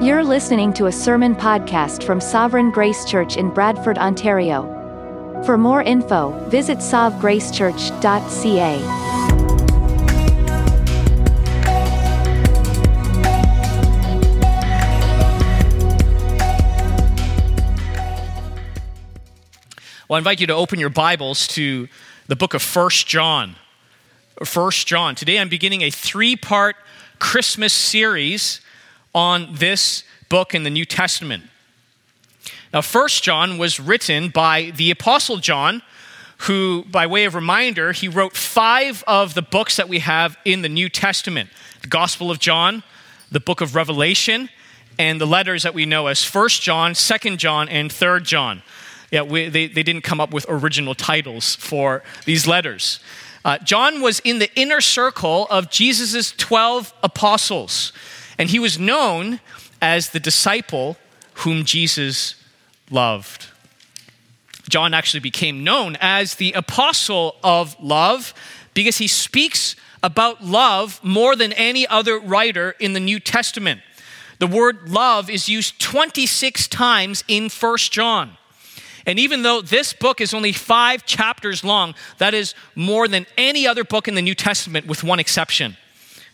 You're listening to a sermon podcast from Sovereign Grace Church in Bradford, Ontario. For more info, visit sovgracechurch.ca. Well, I invite you to open your Bibles to the book of First John. First John. Today I'm beginning a three part Christmas series on this book in the New Testament. Now, First John was written by the Apostle John, who, by way of reminder, he wrote five of the books that we have in the New Testament the Gospel of John, the book of Revelation, and the letters that we know as First John, Second John, and Third John. Yeah, we, they, they didn't come up with original titles for these letters. Uh, John was in the inner circle of Jesus' 12 apostles, and he was known as the disciple whom Jesus loved. John actually became known as the apostle of love because he speaks about love more than any other writer in the New Testament. The word love is used 26 times in 1 John. And even though this book is only five chapters long, that is more than any other book in the New Testament, with one exception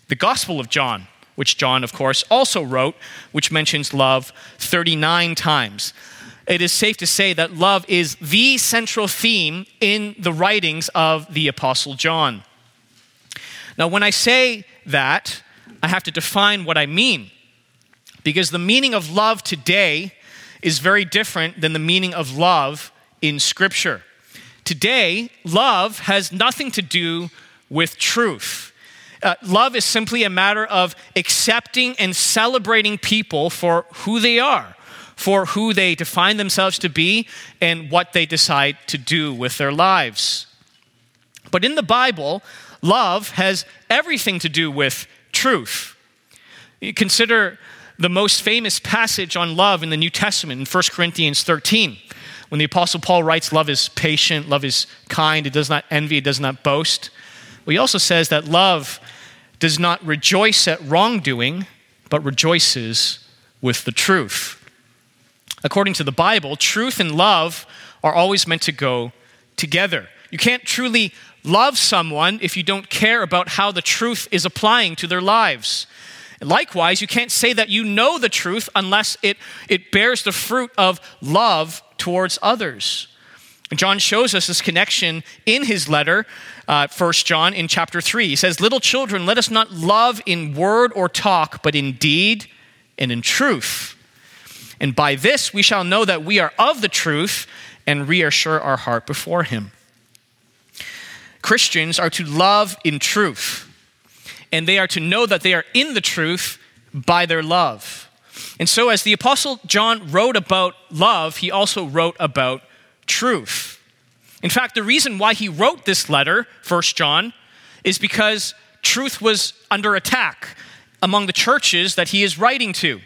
the Gospel of John, which John, of course, also wrote, which mentions love 39 times. It is safe to say that love is the central theme in the writings of the Apostle John. Now, when I say that, I have to define what I mean, because the meaning of love today is very different than the meaning of love in Scripture. Today, love has nothing to do with truth. Uh, love is simply a matter of accepting and celebrating people for who they are, for who they define themselves to be, and what they decide to do with their lives. But in the Bible, love has everything to do with truth. You consider the most famous passage on love in the New Testament in 1 Corinthians 13. When the Apostle Paul writes, Love is patient, love is kind, it does not envy, it does not boast. Well, he also says that love does not rejoice at wrongdoing, but rejoices with the truth. According to the Bible, truth and love are always meant to go together. You can't truly love someone if you don't care about how the truth is applying to their lives. Likewise, you can't say that you know the truth unless it, it bears the fruit of love towards others. And John shows us this connection in his letter, uh, 1 John, in chapter 3. He says, Little children, let us not love in word or talk, but in deed and in truth. And by this we shall know that we are of the truth and reassure our heart before him. Christians are to love in truth and they are to know that they are in the truth by their love. And so, as the Apostle John wrote about love, he also wrote about truth. In fact, the reason why he wrote this letter, 1 John, is because truth was under attack among the churches that he is writing to.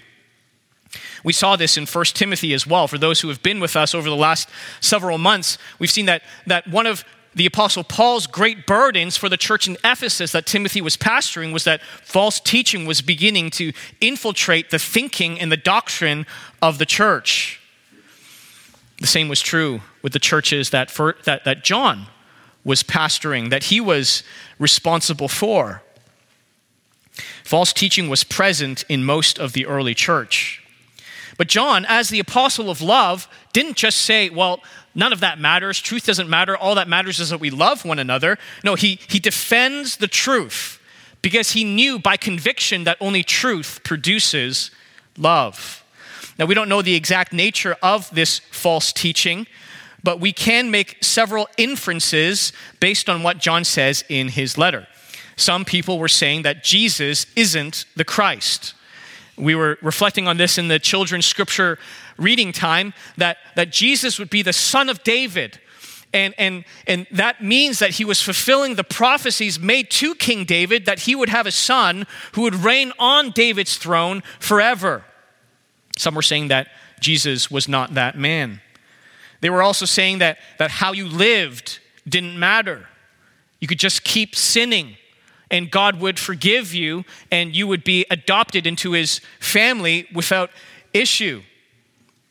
We saw this in 1 Timothy as well. For those who have been with us over the last several months, we've seen that, that one of the Apostle Paul's great burdens for the church in Ephesus that Timothy was pastoring was that false teaching was beginning to infiltrate the thinking and the doctrine of the church. The same was true with the churches that, for, that, that John was pastoring, that he was responsible for. False teaching was present in most of the early church. But John, as the apostle of love, didn't just say, well, none of that matters. Truth doesn't matter. All that matters is that we love one another. No, he, he defends the truth because he knew by conviction that only truth produces love. Now, we don't know the exact nature of this false teaching, but we can make several inferences based on what John says in his letter. Some people were saying that Jesus isn't the Christ. We were reflecting on this in the children's scripture reading time that, that Jesus would be the son of David. And, and, and that means that he was fulfilling the prophecies made to King David that he would have a son who would reign on David's throne forever. Some were saying that Jesus was not that man. They were also saying that, that how you lived didn't matter. You could just keep sinning and God would forgive you and you would be adopted into his family without issue.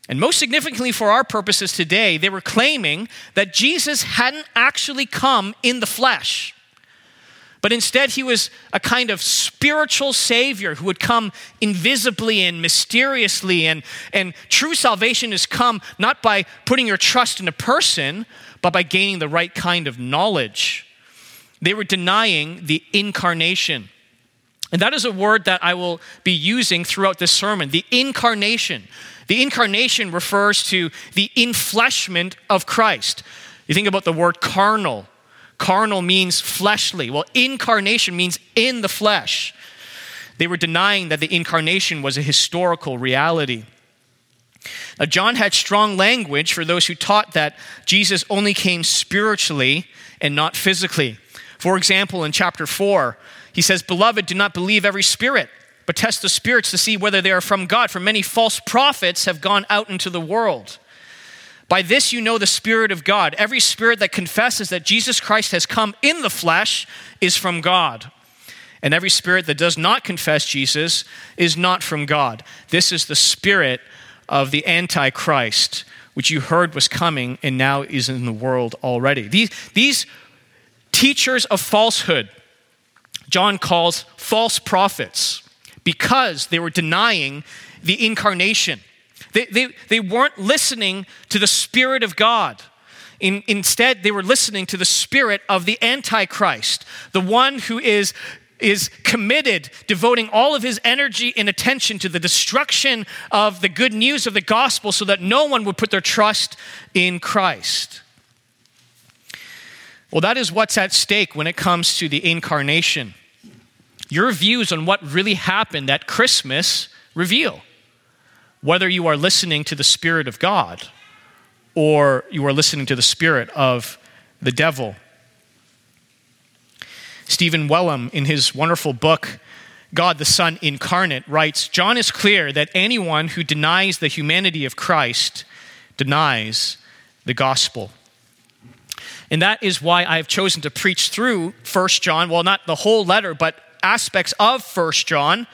And most significantly for our purposes today, they were claiming that Jesus hadn't actually come in the flesh. But instead, he was a kind of spiritual savior who would come invisibly and mysteriously. And, and true salvation has come not by putting your trust in a person, but by gaining the right kind of knowledge. They were denying the incarnation. And that is a word that I will be using throughout this sermon the incarnation. The incarnation refers to the infleshment of Christ. You think about the word carnal. Carnal means fleshly. Well, incarnation means in the flesh. They were denying that the incarnation was a historical reality. Now, John had strong language for those who taught that Jesus only came spiritually and not physically. For example, in chapter 4, he says, Beloved, do not believe every spirit but test the spirits to see whether they are from God, for many false prophets have gone out into the world. By this you know the Spirit of God. Every spirit that confesses that Jesus Christ has come in the flesh is from God. And every spirit that does not confess Jesus is not from God. This is the spirit of the Antichrist, which you heard was coming and now is in the world already. These, these teachers of falsehood, John calls false prophets because they were denying the incarnation. They, they, they weren't listening to the Spirit of God. In, instead, they were listening to the spirit of the Antichrist, the one who is, is committed, devoting all of his energy and attention to the destruction of the good news of the gospel so that no one would put their trust in Christ. Well, that is what's at stake when it comes to the incarnation your views on what really happened at Christmas reveal whether you are listening to the Spirit of God or you are listening to the Spirit of the devil. Stephen Wellum, in his wonderful book, God the Son Incarnate, writes John is clear that anyone who denies the humanity of Christ denies the gospel. And that is why I have chosen to preach through 1 John, well, not the whole letter, but aspects of First John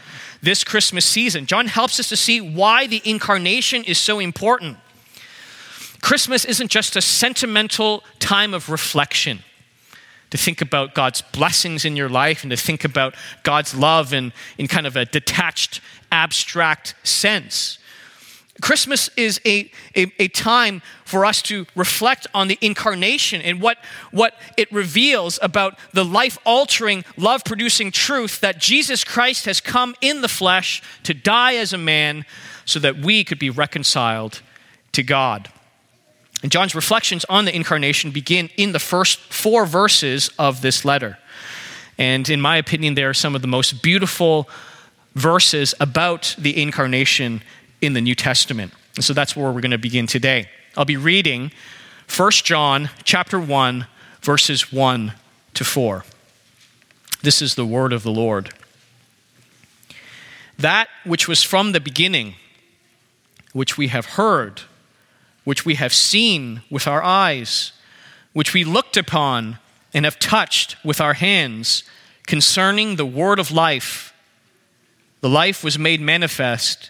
this Christmas season. John helps us to see why the incarnation is so important. Christmas isn't just a sentimental time of reflection to think about God's blessings in your life and to think about God's love in, in kind of a detached, abstract sense. Christmas is a, a, a, time for us to reflect on the incarnation and what, what it reveals about the life altering, love producing truth that Jesus Christ has come in the flesh to die as a man so that we could be reconciled to God. And John's reflections on the incarnation begin in the first four verses of this letter. And in my opinion, they are some of the most beautiful verses about the incarnation in the New Testament. And so that's where we're going to begin today. I'll be reading 1 John chapter 1 verses 1 to 4. This is the word of the Lord. That which was from the beginning, which we have heard, which we have seen with our eyes, which we looked upon and have touched with our hands concerning the word of life. The life was made manifest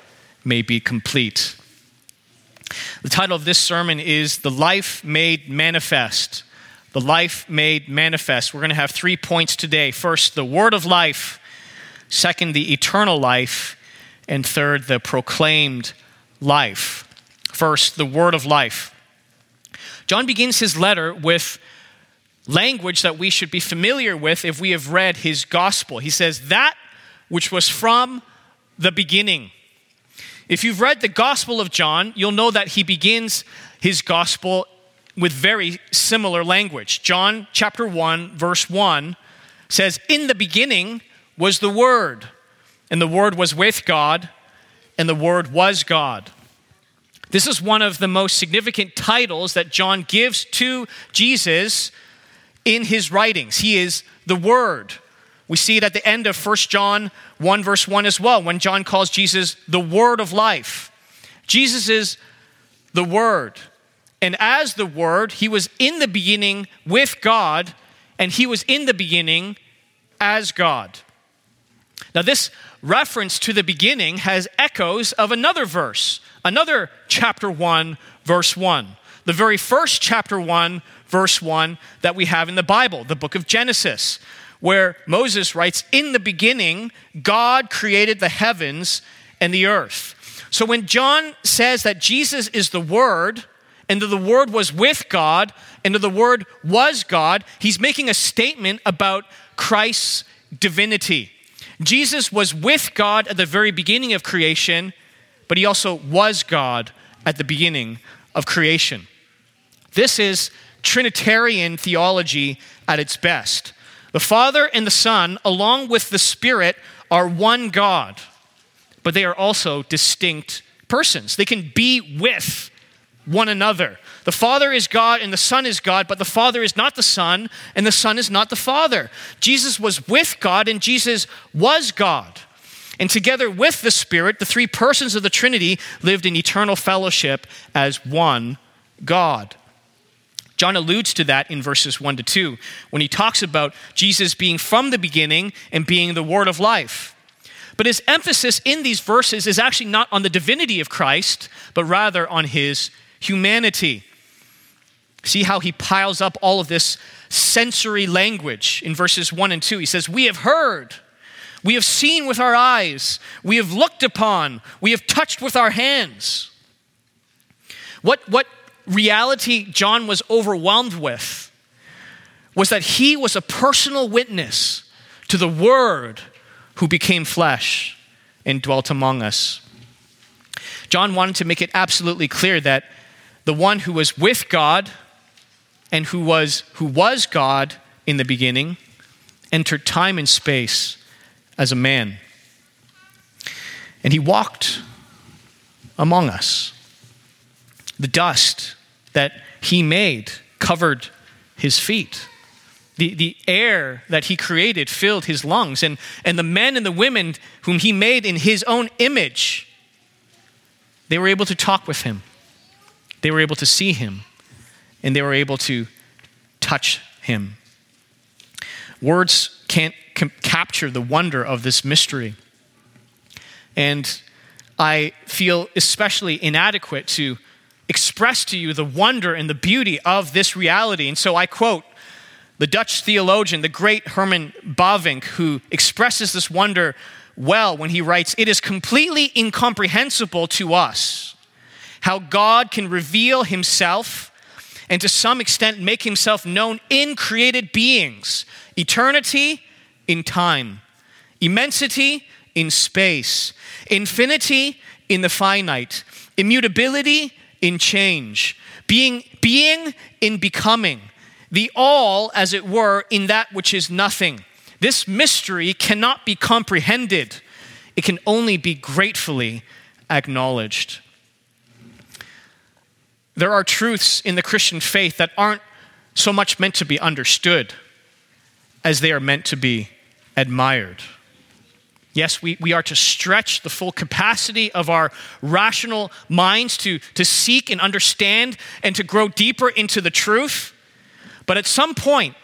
may be complete. The title of this sermon is The Life Made Manifest. The Life Made Manifest. We're going to have three points today. First, the Word of Life. Second, the eternal life. And third, the proclaimed life. First, the Word of Life. John begins his letter with language that we should be familiar with if we have read his gospel. He says, That which was from the beginning. If you've read the Gospel of John, you'll know that he begins his gospel with very similar language. John chapter 1, verse 1 says, In the beginning was the Word, and the Word was with God, and the Word was God. This is one of the most significant titles that John gives to Jesus in his writings. He is the Word. We see it at the end of 1 John 1, verse 1 as well, when John calls Jesus the Word of life. Jesus is the Word. And as the Word, he was in the beginning with God, and he was in the beginning as God. Now, this reference to the beginning has echoes of another verse, another chapter 1, verse 1. The very first chapter 1, verse 1 that we have in the Bible, the book of Genesis, where Moses writes, In the beginning, God created the heavens and the earth. So when John says that Jesus is the Word, and that the Word was with God, and that the Word was God, he's making a statement about Christ's divinity. Jesus was with God at the very beginning of creation, but he also was God at the beginning of creation. This is Trinitarian theology at its best. The Father and the Son, along with the Spirit, are one God, but they are also distinct persons. They can be with one another. The Father is God and the Son is God, but the Father is not the Son and the Son is not the Father. Jesus was with God and Jesus was God. And together with the Spirit, the three persons of the Trinity lived in eternal fellowship as one God. John alludes to that in verses 1 to 2 when he talks about Jesus being from the beginning and being the Word of life. But his emphasis in these verses is actually not on the divinity of Christ, but rather on his humanity. See how he piles up all of this sensory language in verses 1 and 2. He says, We have heard, we have seen with our eyes, we have looked upon, we have touched with our hands. What, what reality John was overwhelmed with was that he was a personal witness to the Word who became flesh and dwelt among us. John wanted to make it absolutely clear that the one who was with God and who was, who was God in the beginning entered time and space as a man. And he walked among us. The dust that he made covered his feet. The, the air that he created filled his lungs. And, and the men and the women whom he made in his own image, they were able to talk with him. They were able to see him. And they were able to touch him. Words can't com- capture the wonder of this mystery. And I feel especially inadequate to express to you the wonder and the beauty of this reality. And so I quote the Dutch theologian, the great Herman Bavinck, who expresses this wonder well when he writes, It is completely incomprehensible to us how God can reveal himself and to some extent make himself known in created beings, eternity in time, immensity in space, infinity in the finite, immutability in change, being, being in becoming, the all, as it were, in that which is nothing. This mystery cannot be comprehended, it can only be gratefully acknowledged. There are truths in the Christian faith that aren't so much meant to be understood as they are meant to be admired. Yes, we, we are to stretch the full capacity of our rational minds to, to seek and understand and to grow deeper into the truth. But at some point,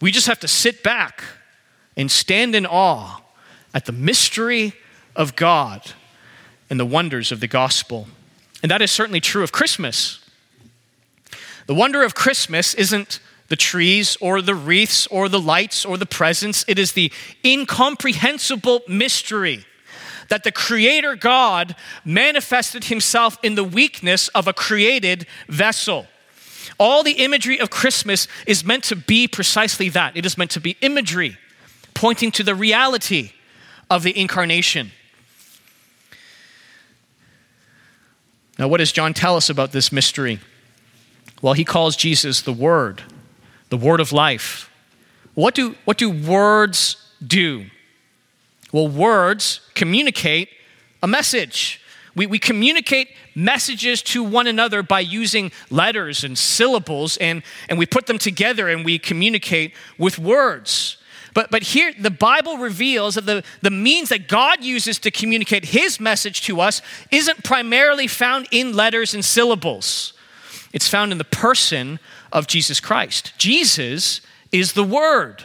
we just have to sit back and stand in awe at the mystery of God and the wonders of the gospel. And that is certainly true of Christmas. The wonder of Christmas isn't the trees or the wreaths or the lights or the presents. It is the incomprehensible mystery that the Creator God manifested Himself in the weakness of a created vessel. All the imagery of Christmas is meant to be precisely that. It is meant to be imagery pointing to the reality of the incarnation. Now, what does John tell us about this mystery? Well, he calls Jesus the Word the word of life. What do, what do words do? Well, words communicate a message. We, we communicate messages to one another by using letters and syllables, and, and we put them together and we communicate with words. But, but here, the Bible reveals that the, the means that God uses to communicate his message to us isn't primarily found in letters and syllables. It's found in the person of Jesus Christ. Jesus is the Word.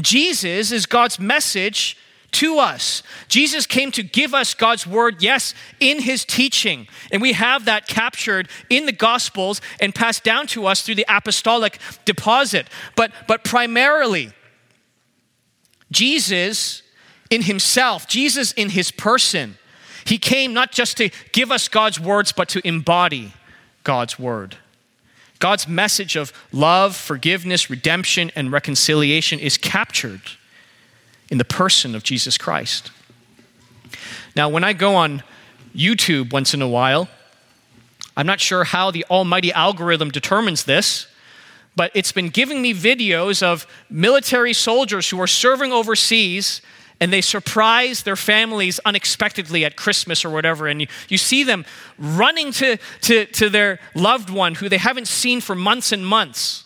Jesus is God's message to us. Jesus came to give us God's word, yes, in his teaching. And we have that captured in the Gospels and passed down to us through the apostolic deposit. But, but primarily, Jesus in himself, Jesus in his person, he came not just to give us God's words, but to embody God's word. God's message of love, forgiveness, redemption, and reconciliation is captured in the person of Jesus Christ. Now, when I go on YouTube once in a while, I'm not sure how the almighty algorithm determines this, but it's been giving me videos of military soldiers who are serving overseas and they surprise their families unexpectedly at Christmas or whatever. And you, you see them running to, to, to their loved one who they haven't seen for months and months.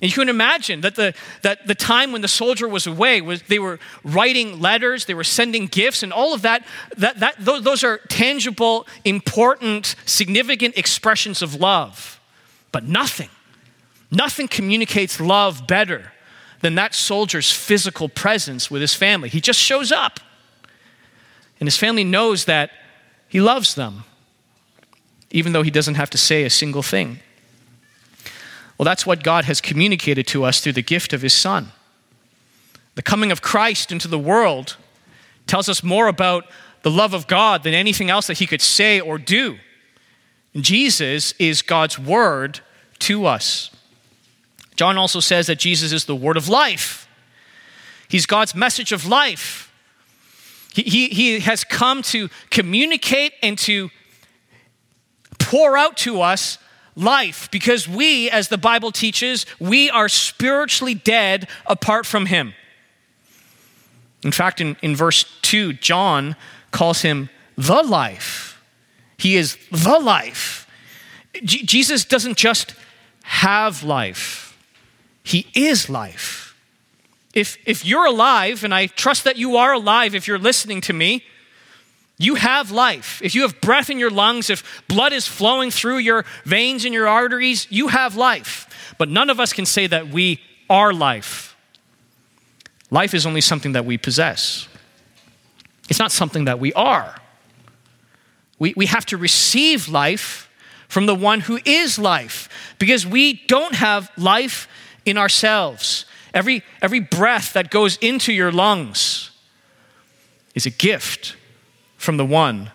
And you can imagine that the, that the time when the soldier was away, was, they were writing letters, they were sending gifts, and all of that, that, that those are tangible, important, significant expressions of love. But nothing, nothing communicates love better than that soldier's physical presence with his family. He just shows up. And his family knows that he loves them, even though he doesn't have to say a single thing. Well, that's what God has communicated to us through the gift of His Son. The coming of Christ into the world tells us more about the love of God than anything else that He could say or do. Jesus is God's word to us. John also says that Jesus is the word of life, He's God's message of life. He, he, he has come to communicate and to pour out to us life because we, as the Bible teaches, we are spiritually dead apart from Him. In fact, in, in verse 2, John calls him the life. He is the life. Jesus doesn't just have life, He is life. If, if you're alive, and I trust that you are alive if you're listening to me, you have life. If you have breath in your lungs, if blood is flowing through your veins and your arteries, you have life. But none of us can say that we are life. Life is only something that we possess, it's not something that we are. We, we have to receive life from the one who is life because we don't have life in ourselves. Every, every breath that goes into your lungs is a gift from the one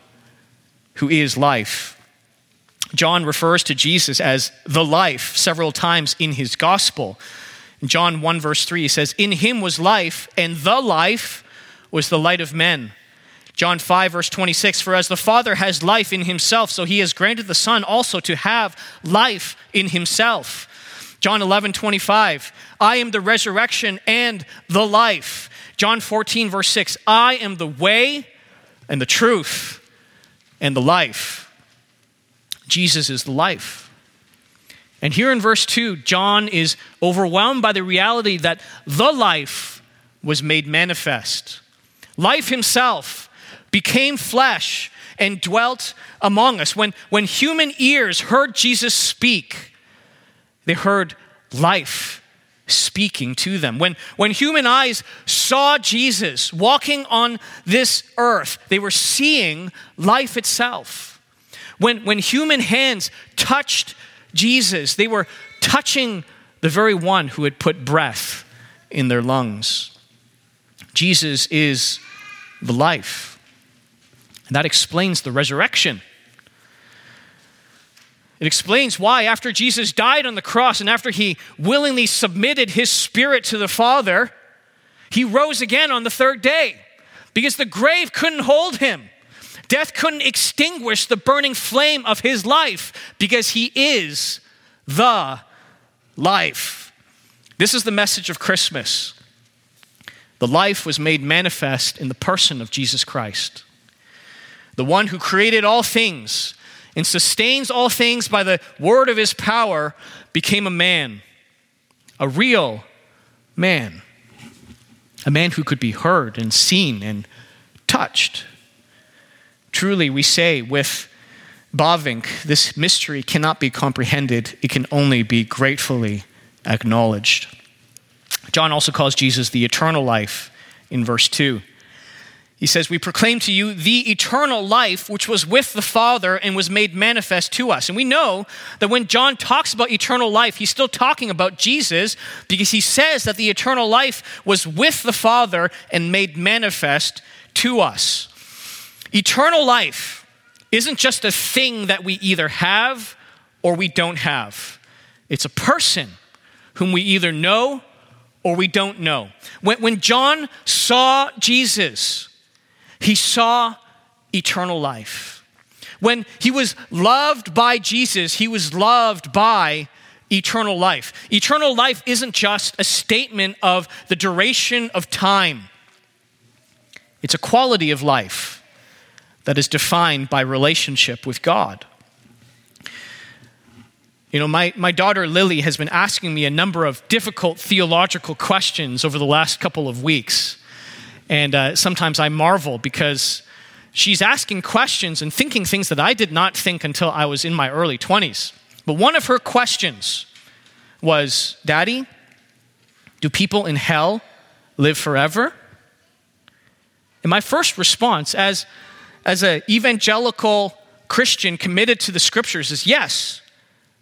who is life. John refers to Jesus as the life several times in his gospel. In John 1, verse 3, he says, In him was life, and the life was the light of men. John 5, verse 26, For as the Father has life in himself, so he has granted the Son also to have life in himself. John 11, 25, I am the resurrection and the life. John 14, verse 6, I am the way, and the truth and the life. Jesus is the life. And here in verse 2, John is overwhelmed by the reality that the life was made manifest. Life himself became flesh and dwelt among us. When, when human ears heard Jesus speak, they heard life speaking to them. When, when human eyes saw Jesus walking on this earth, they were seeing life itself. When, when human hands touched Jesus, they were touching the very one who had put breath in their lungs. Jesus is the life. And that explains the resurrection. It explains why, after Jesus died on the cross and after he willingly submitted his spirit to the Father, he rose again on the third day because the grave couldn't hold him. Death couldn't extinguish the burning flame of his life because he is the life. This is the message of Christmas. The life was made manifest in the person of Jesus Christ. The one who created all things and sustains all things by the word of his power became a man, a real man, a man who could be heard and seen and touched. Truly, we say with Bavinck, this mystery cannot be comprehended, it can only be gratefully acknowledged. John also calls Jesus the eternal life in verse 2. He says, We proclaim to you the eternal life which was with the Father and was made manifest to us. And we know that when John talks about eternal life, he's still talking about Jesus because he says that the eternal life was with the Father and made manifest to us. Eternal life isn't just a thing that we either have or we don't have, it's a person whom we either know or we don't know. When, when John saw Jesus, he saw eternal life. When he was loved by Jesus, he was loved by eternal life. Eternal life isn't just a statement of the duration of time, it's a quality of life that is defined by relationship with God. You know, my, my daughter Lily has been asking me a number of difficult theological questions over the last couple of weeks. And uh, sometimes I marvel because she's asking questions and thinking things that I did not think until I was in my early 20s. But one of her questions was Daddy, do people in hell live forever? And my first response as, as an evangelical Christian committed to the scriptures is yes,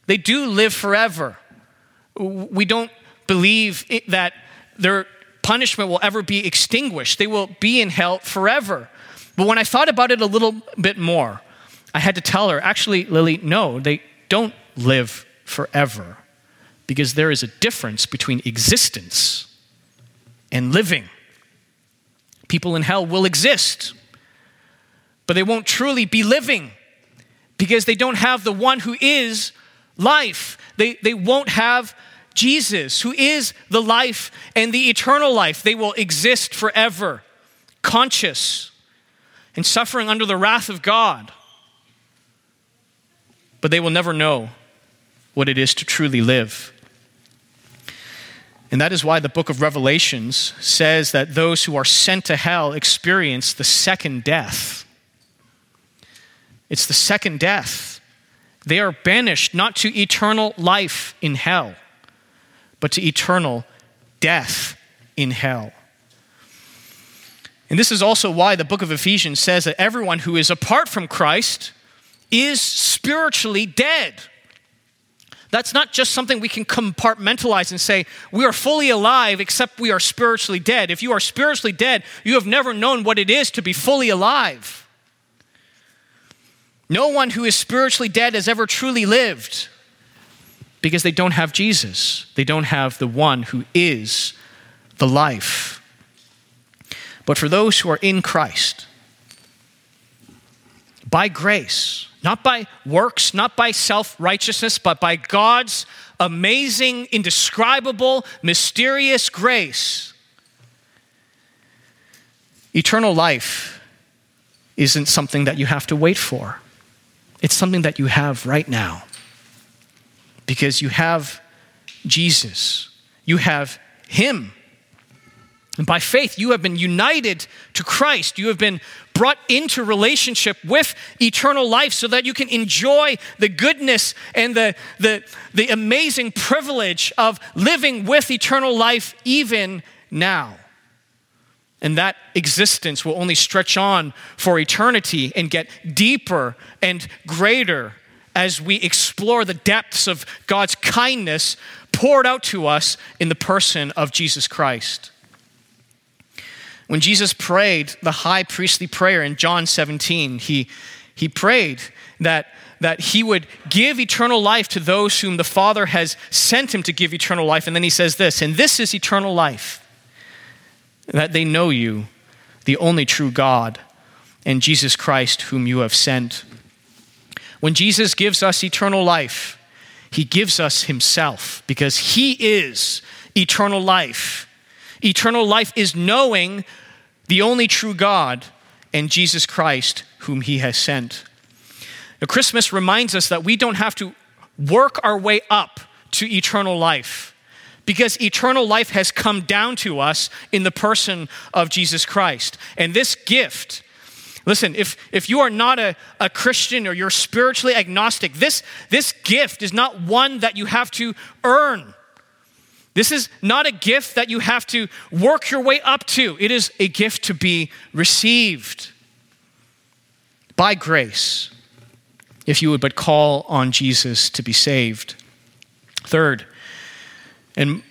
they do live forever. We don't believe that they're punishment will ever be extinguished. They will be in hell forever. But when I thought about it a little bit more, I had to tell her, actually, Lily, no, they don't live forever because there is a difference between existence and living. People in hell will exist, but they won't truly be living because they don't have the one who is life. They, they won't have Jesus, who is the life and the eternal life. They will exist forever, conscious and suffering under the wrath of God. But they will never know what it is to truly live. And that is why the book of Revelations says that those who are sent to hell experience the second death. It's the second death. They are banished not to eternal life in hell but to eternal death in hell. And this is also why the book of Ephesians says that everyone who is apart from Christ is spiritually dead. That's not just something we can compartmentalize and say, we are fully alive except we are spiritually dead. If you are spiritually dead, you have never known what it is to be fully alive. No one who is spiritually dead has ever truly lived because they don't have Jesus. They don't have the one who is the life. But for those who are in Christ, by grace, not by works, not by self righteousness, but by God's amazing, indescribable, mysterious grace, eternal life isn't something that you have to wait for. It's something that you have right now because you have Jesus, you have Him. And by faith, you have been united to Christ. You have been brought into relationship with eternal life so that you can enjoy the goodness and the, the, the amazing privilege of living with eternal life even now. And that existence will only stretch on for eternity and get deeper and greater as we explore the depths of God's kindness poured out to us in the person of Jesus Christ. When Jesus prayed the high priestly prayer in John 17, he, he prayed that, that he would give eternal life to those whom the Father has sent him to give eternal life. And then he says this, and this is eternal life, that they know you, the only true God, and Jesus Christ, whom you have sent. When Jesus gives us eternal life, he gives us himself because he is eternal life. Eternal life is knowing the only true God and Jesus Christ, whom he has sent. Now, Christmas reminds us that we don't have to work our way up to eternal life because eternal life has come down to us in the person of Jesus Christ. And this gift, listen, if, if you are not a, a Christian or you're spiritually agnostic, this, this gift is not one that you have to earn. This is not a gift that you have to work your way up to. It is a gift to be received by grace if you would but call on Jesus to be saved. Third, and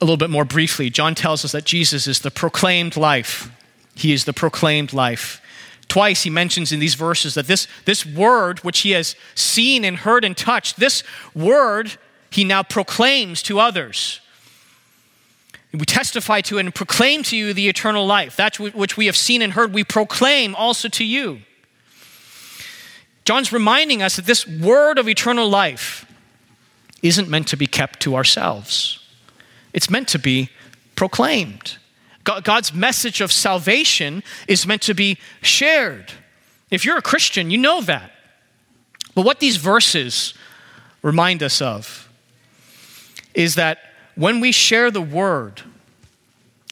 a little bit more briefly, John tells us that Jesus is the proclaimed life. He is the proclaimed life. Twice he mentions in these verses that this, this word, which he has seen and heard and touched, this word he now proclaims to others. We testify to and proclaim to you the eternal life. That which we have seen and heard, we proclaim also to you. John's reminding us that this word of eternal life isn't meant to be kept to ourselves, it's meant to be proclaimed. God's message of salvation is meant to be shared. If you're a Christian, you know that. But what these verses remind us of is that when we share the word,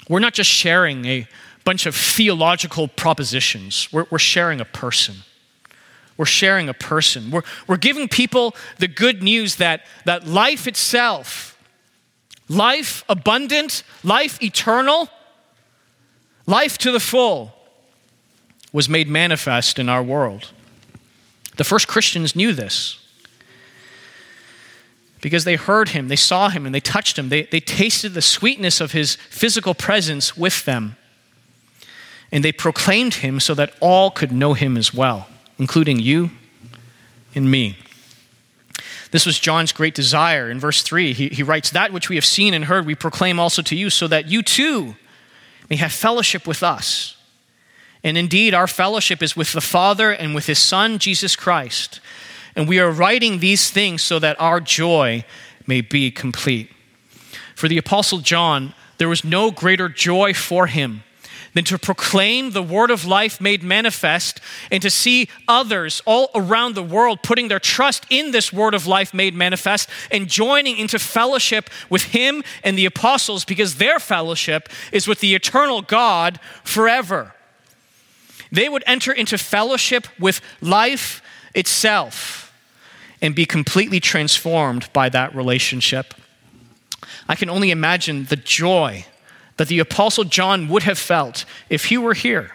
we're not just sharing a bunch of theological propositions, we're, we're sharing a person. We're sharing a person. We're, we're giving people the good news that, that life itself, life abundant, life eternal, life to the full, was made manifest in our world. The first Christians knew this because they heard him, they saw him, and they touched him. They, they tasted the sweetness of his physical presence with them. And they proclaimed him so that all could know him as well including you and me. This was John's great desire. In verse 3, he, he writes, That which we have seen and heard, we proclaim also to you, so that you too may have fellowship with us. And indeed, our fellowship is with the Father and with his Son, Jesus Christ. And we are writing these things so that our joy may be complete. For the Apostle John, there was no greater joy for him than to proclaim the word of life made manifest and to see others all around the world putting their trust in this word of life made manifest and joining into fellowship with him and the apostles because their fellowship is with the eternal God forever. They would enter into fellowship with life itself and be completely transformed by that relationship. I can only imagine the joy that the Apostle John would have felt if he were here.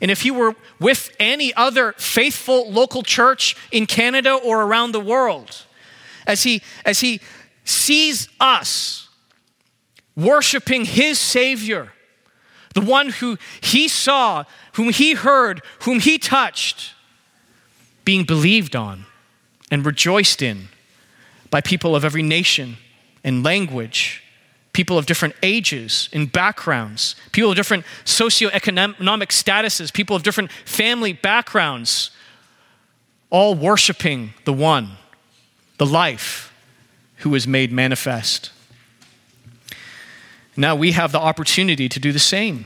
And if he were with any other faithful local church in Canada or around the world, as he, as he sees us worshiping his Savior, the one who he saw, whom he heard, whom he touched, being believed on and rejoiced in by people of every nation and language people of different ages and backgrounds, people of different socioeconomic statuses, people of different family backgrounds, all worshiping the one, the life who was made manifest. Now we have the opportunity to do the same.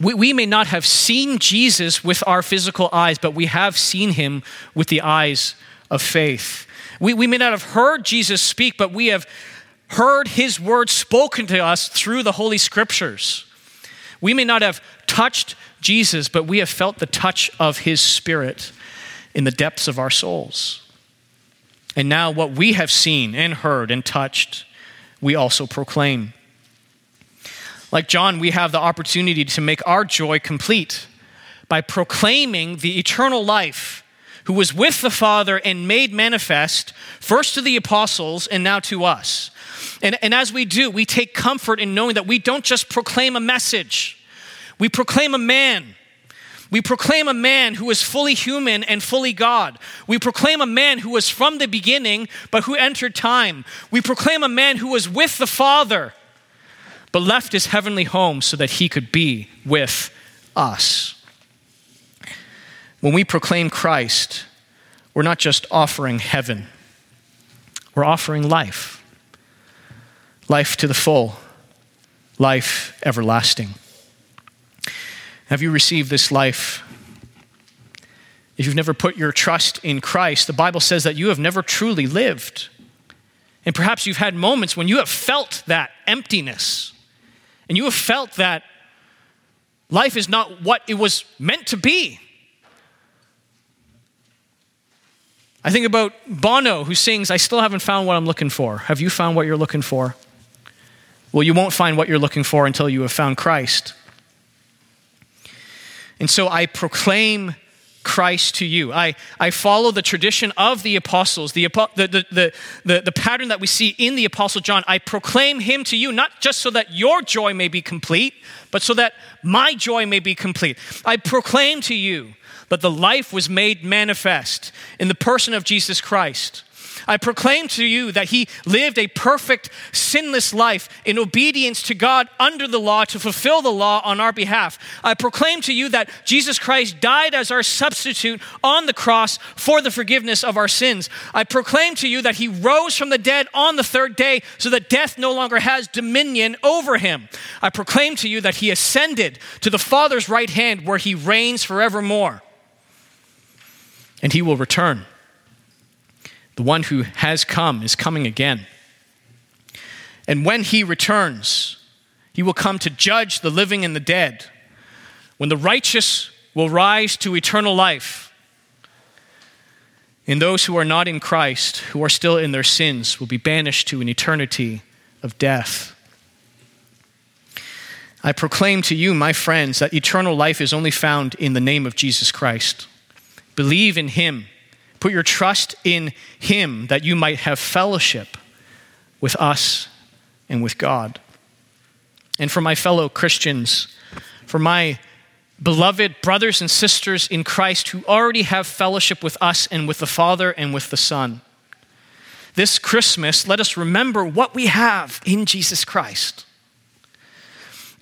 We, we may not have seen Jesus with our physical eyes, but we have seen him with the eyes of faith. We, we may not have heard Jesus speak, but we have heard his word spoken to us through the Holy Scriptures. We may not have touched Jesus, but we have felt the touch of his spirit in the depths of our souls. And now, what we have seen and heard and touched, we also proclaim. Like John, we have the opportunity to make our joy complete by proclaiming the eternal life who was with the Father and made manifest, first to the apostles and now to us. And, and as we do, we take comfort in knowing that we don't just proclaim a message, we proclaim a man. We proclaim a man who is fully human and fully God. We proclaim a man who was from the beginning, but who entered time. We proclaim a man who was with the Father, but left his heavenly home so that he could be with us. When we proclaim Christ, we're not just offering heaven, we're offering life life to the full, life everlasting. Have you received this life? If you've never put your trust in Christ, the Bible says that you have never truly lived. And perhaps you've had moments when you have felt that emptiness and you have felt that life is not what it was meant to be. I think about Bono, who sings, I still haven't found what I'm looking for. Have you found what you're looking for? Well, you won't find what you're looking for until you have found Christ. And so I proclaim Christ to you. I, I follow the tradition of the apostles, the, the, the, the, the pattern that we see in the apostle John. I proclaim him to you, not just so that your joy may be complete, but so that my joy may be complete. I proclaim to you that the life was made manifest in the person of Jesus Christ I proclaim to you that he lived a perfect, sinless life in obedience to God under the law to fulfill the law on our behalf. I proclaim to you that Jesus Christ died as our substitute on the cross for the forgiveness of our sins. I proclaim to you that he rose from the dead on the third day so that death no longer has dominion over him. I proclaim to you that he ascended to the Father's right hand where he reigns forevermore. And he will return the one who has come is coming again. And when he returns, he will come to judge the living and the dead. When the righteous will rise to eternal life, and those who are not in Christ, who are still in their sins, will be banished to an eternity of death. I proclaim to you, my friends, that eternal life is only found in the name of Jesus Christ. Believe in him Put your trust in Him that you might have fellowship with us and with God. And for my fellow Christians, for my beloved brothers and sisters in Christ who already have fellowship with us and with the Father and with the Son. This Christmas, let us remember what we have in Jesus Christ.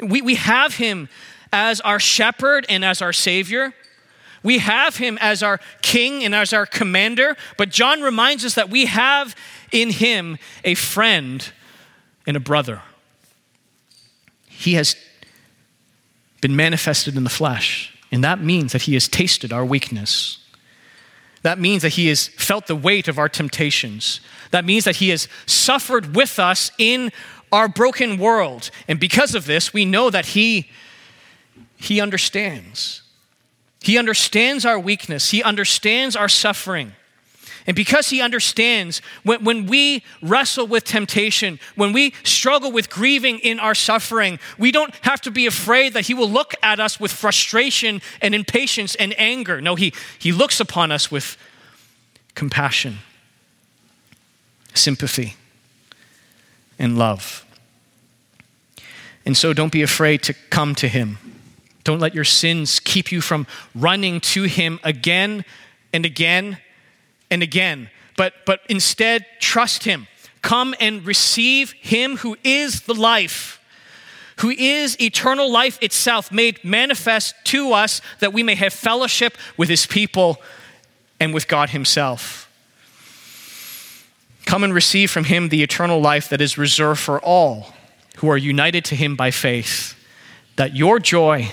We, we have Him as our shepherd and as our Savior. We have him as our king and as our commander, but John reminds us that we have in him a friend and a brother. He has been manifested in the flesh, and that means that he has tasted our weakness. That means that he has felt the weight of our temptations. That means that he has suffered with us in our broken world. And because of this, we know that he, he understands. He understands our weakness, He understands our suffering. And because He understands, when, when we wrestle with temptation, when we struggle with grieving in our suffering, we don't have to be afraid that He will look at us with frustration and impatience and anger. No, He, he looks upon us with compassion, sympathy, and love. And so don't be afraid to come to Him. Don't let your sins keep you from running to Him again and again and again. But, but instead, trust Him. Come and receive Him who is the life, who is eternal life itself, made manifest to us that we may have fellowship with His people and with God Himself. Come and receive from Him the eternal life that is reserved for all who are united to Him by faith, that your joy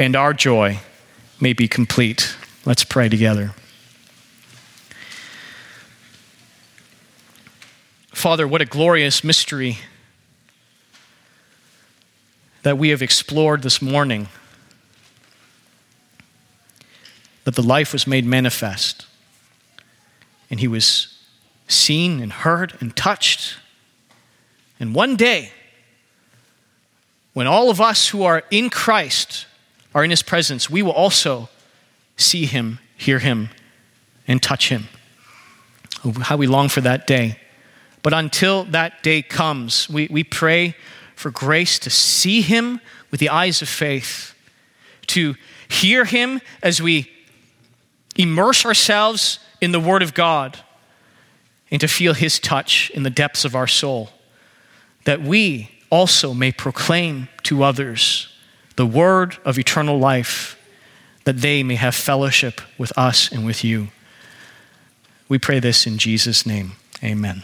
and our joy may be complete. Let's pray together. Father, what a glorious mystery that we have explored this morning. That the life was made manifest, and he was seen and heard and touched. And one day, when all of us who are in Christ are in his presence, we will also see him, hear him, and touch him. How we long for that day. But until that day comes, we, we pray for grace to see him with the eyes of faith, to hear him as we immerse ourselves in the Word of God, and to feel his touch in the depths of our soul, that we also may proclaim to others the word of eternal life, that they may have fellowship with us and with you. We pray this in Jesus' name. Amen.